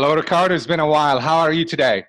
Hello, Ricardo. It's been a while. How are you today?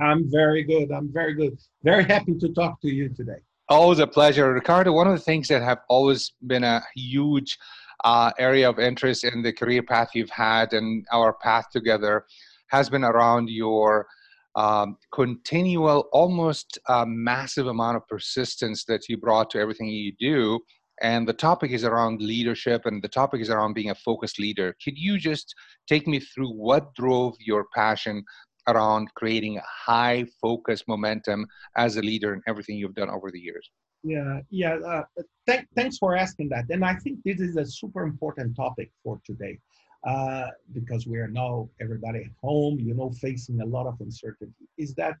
I'm very good. I'm very good. Very happy to talk to you today. Always a pleasure. Ricardo, one of the things that have always been a huge uh, area of interest in the career path you've had and our path together has been around your um, continual, almost uh, massive amount of persistence that you brought to everything you do. And the topic is around leadership, and the topic is around being a focused leader. Could you just take me through what drove your passion around creating high focus momentum as a leader and everything you've done over the years? Yeah, yeah. Uh, th- thanks for asking that. And I think this is a super important topic for today uh, because we are now everybody at home, you know, facing a lot of uncertainty. Is that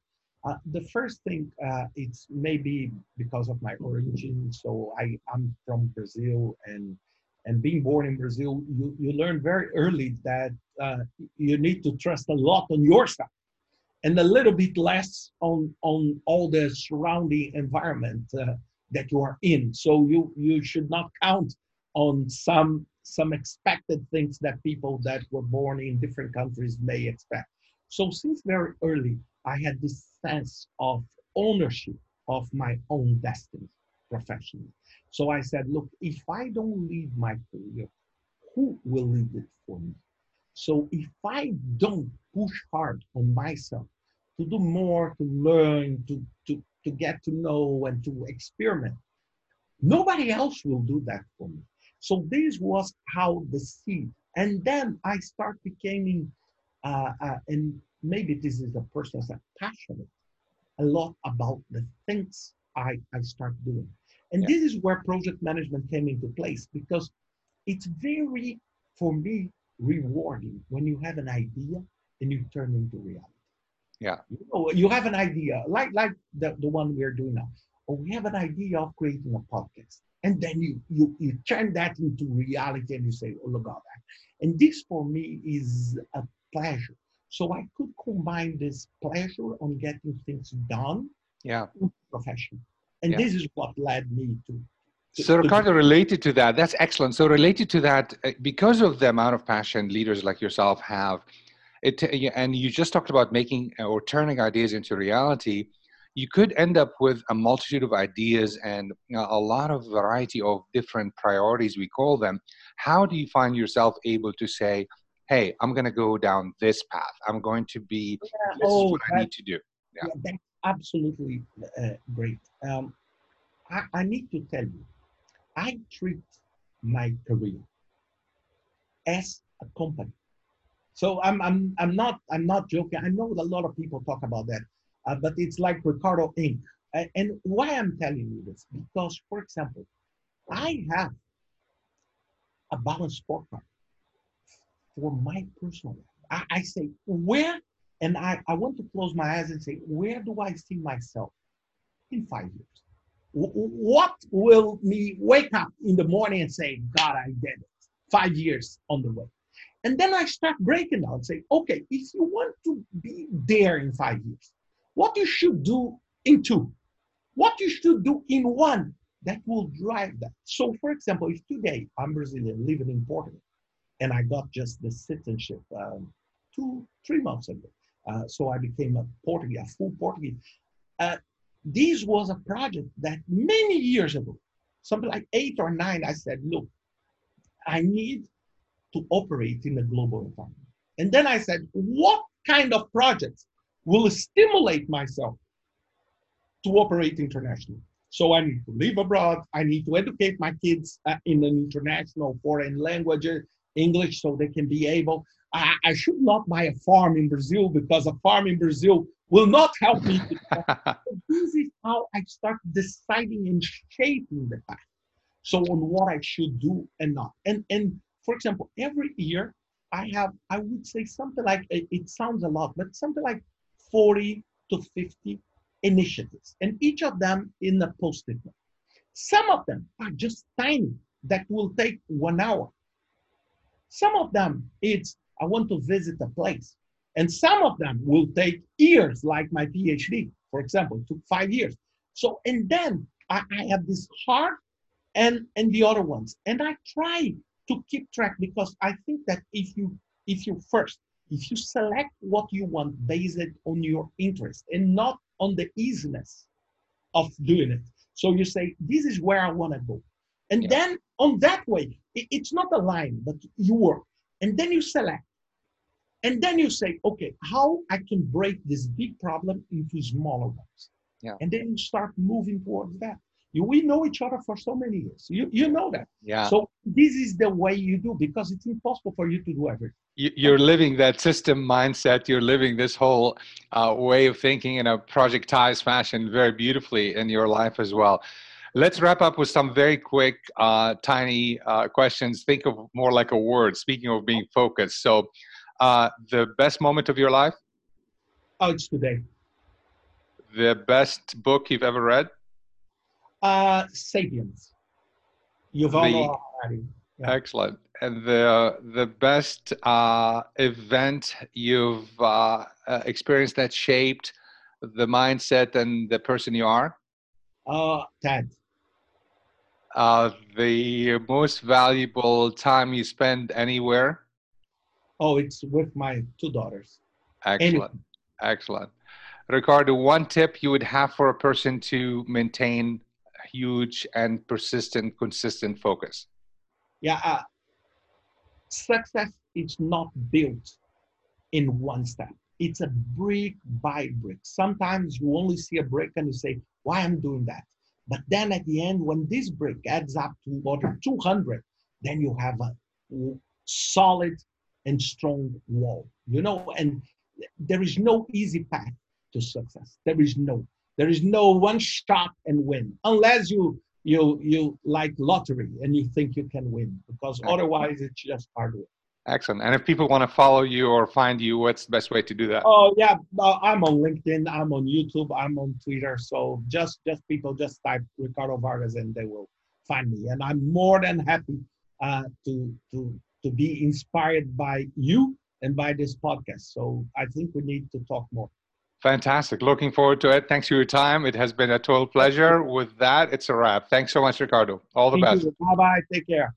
uh, the first thing? Uh, it's maybe because of my origin. So I I'm from Brazil and and being born in Brazil, you, you learn very early that uh, you need to trust a lot on yourself and a little bit less on on all the surrounding environment uh, that you are in so you you should not count on some some expected things that people that were born in different countries may expect so since very early i had this sense of ownership of my own destiny professionally so i said look if i don't lead my career who will lead it for me so if I don't push hard on myself to do more, to learn, to, to, to get to know and to experiment, nobody else will do that for me. So this was how the seed. And then I start becoming, uh, uh, and maybe this is a person that's passionate a lot about the things I, I start doing. And yeah. this is where project management came into place because it's very, for me, rewarding when you have an idea and you turn into reality. Yeah. You know, you have an idea, like like the, the one we're doing now. Or we have an idea of creating a podcast. And then you you you turn that into reality and you say, oh look at that. And this for me is a pleasure. So I could combine this pleasure on getting things done yeah. with profession. And yeah. this is what led me to so ricardo related to that that's excellent so related to that uh, because of the amount of passion leaders like yourself have it and you just talked about making uh, or turning ideas into reality you could end up with a multitude of ideas and a lot of variety of different priorities we call them how do you find yourself able to say hey i'm going to go down this path i'm going to be yeah, this oh, is what i need to do yeah, yeah that's absolutely uh, great um, I, I need to tell you I treat my career as a company. So I'm, I'm, I'm, not, I'm not joking. I know a lot of people talk about that, uh, but it's like Ricardo Inc. And why I'm telling you this? Because, for example, I have a balanced scorecard for my personal life. I, I say, where, and I, I want to close my eyes and say, where do I see myself in five years? what will me wake up in the morning and say, God, I did it. Five years on the way. And then I start breaking down and say, okay, if you want to be there in five years, what you should do in two, what you should do in one, that will drive that. So, for example, if today I'm Brazilian living in Portugal and I got just the citizenship um, two, three months ago, uh, so I became a Portuguese, a full Portuguese. Uh, this was a project that many years ago, something like eight or nine, I said, look, I need to operate in a global environment. And then I said, what kind of projects will stimulate myself to operate internationally? So I need to live abroad. I need to educate my kids uh, in an international foreign language, English, so they can be able. I, I should not buy a farm in Brazil because a farm in Brazil will not help me. this is how I start deciding and shaping the path. So on what I should do and not. And and for example, every year I have, I would say something like it sounds a lot, but something like 40 to 50 initiatives, and each of them in a post-it note. Some of them are just tiny that will take one hour. Some of them it's I want to visit a place. And some of them will take years, like my PhD, for example, took five years. So, and then I, I have this heart and and the other ones. And I try to keep track because I think that if you if you first if you select what you want based on your interest and not on the easiness of doing it. So you say, this is where I want to go. And Yeah. then on that way, it- it's not a line, but you work. And then you select. And then you say, okay, how I can break this big problem into smaller ones. Yeah. And then you start moving towards that. You, we know each other for so many years. You, you know that. Yeah. So this is the way you do because it's impossible for you to do everything. You- You're living that system mindset. You're living this whole uh, way of thinking in a projectized fashion very beautifully in your life as well. Let's wrap up with some very quick, uh, tiny uh, questions. Think of more like a word. Speaking of being focused, so uh, the best moment of your life, Oh, it's today. the best book you've ever read, Uh, Sapiens. Yuval Harari. Yeah. excellent, and the the best uh, event you've uh, uh, experienced that shaped the mindset and the person you are. Uh, Ted. Uh, the most valuable time you spend anywhere. Oh, it's with my two daughters. Excellent. Excellent. Ricardo, one tip you would have for a person to maintain huge and persistent, consistent focus. Yeah. Uh, success is not built in one step. It's a brick by brick. Sometimes you only see a brick and you say, why I'm doing that? But then at the end, when this brick adds up to about 200, then you have a solid and strong wall, you know, and there is no easy path to success. There is no, there is no one shot and win unless you, you, you like lottery and you think you can win because otherwise it's just hard work. Excellent. And if people want to follow you or find you, what's the best way to do that? Oh yeah, I'm on LinkedIn, I'm on YouTube, I'm on Twitter. So just just people just type Ricardo Vargas and they will find me. And I'm more than happy uh, to to to be inspired by you and by this podcast. So I think we need to talk more. Fantastic. Looking forward to it. Thanks for your time. It has been a total pleasure. With that, it's a wrap. Thanks so much, Ricardo. All the Thank best. Bye bye. Take care.